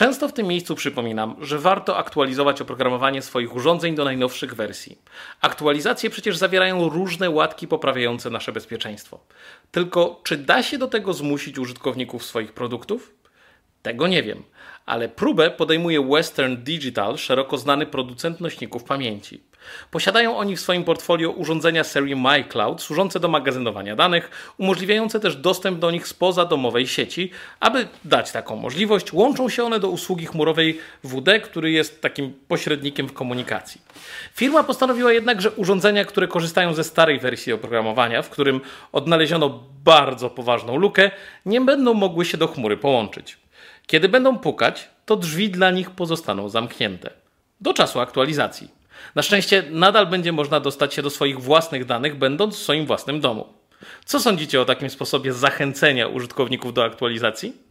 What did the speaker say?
Często w tym miejscu przypominam, że warto aktualizować oprogramowanie swoich urządzeń do najnowszych wersji. Aktualizacje przecież zawierają różne łatki poprawiające nasze bezpieczeństwo. Tylko czy da się do tego zmusić użytkowników swoich produktów? Tego nie wiem, ale próbę podejmuje Western Digital, szeroko znany producent nośników pamięci. Posiadają oni w swoim portfolio urządzenia serii MyCloud służące do magazynowania danych, umożliwiające też dostęp do nich spoza domowej sieci. Aby dać taką możliwość, łączą się one do usługi chmurowej WD, który jest takim pośrednikiem w komunikacji. Firma postanowiła jednak, że urządzenia, które korzystają ze starej wersji oprogramowania, w którym odnaleziono bardzo poważną lukę, nie będą mogły się do chmury połączyć. Kiedy będą pukać, to drzwi dla nich pozostaną zamknięte. Do czasu aktualizacji. Na szczęście nadal będzie można dostać się do swoich własnych danych, będąc w swoim własnym domu. Co sądzicie o takim sposobie zachęcenia użytkowników do aktualizacji?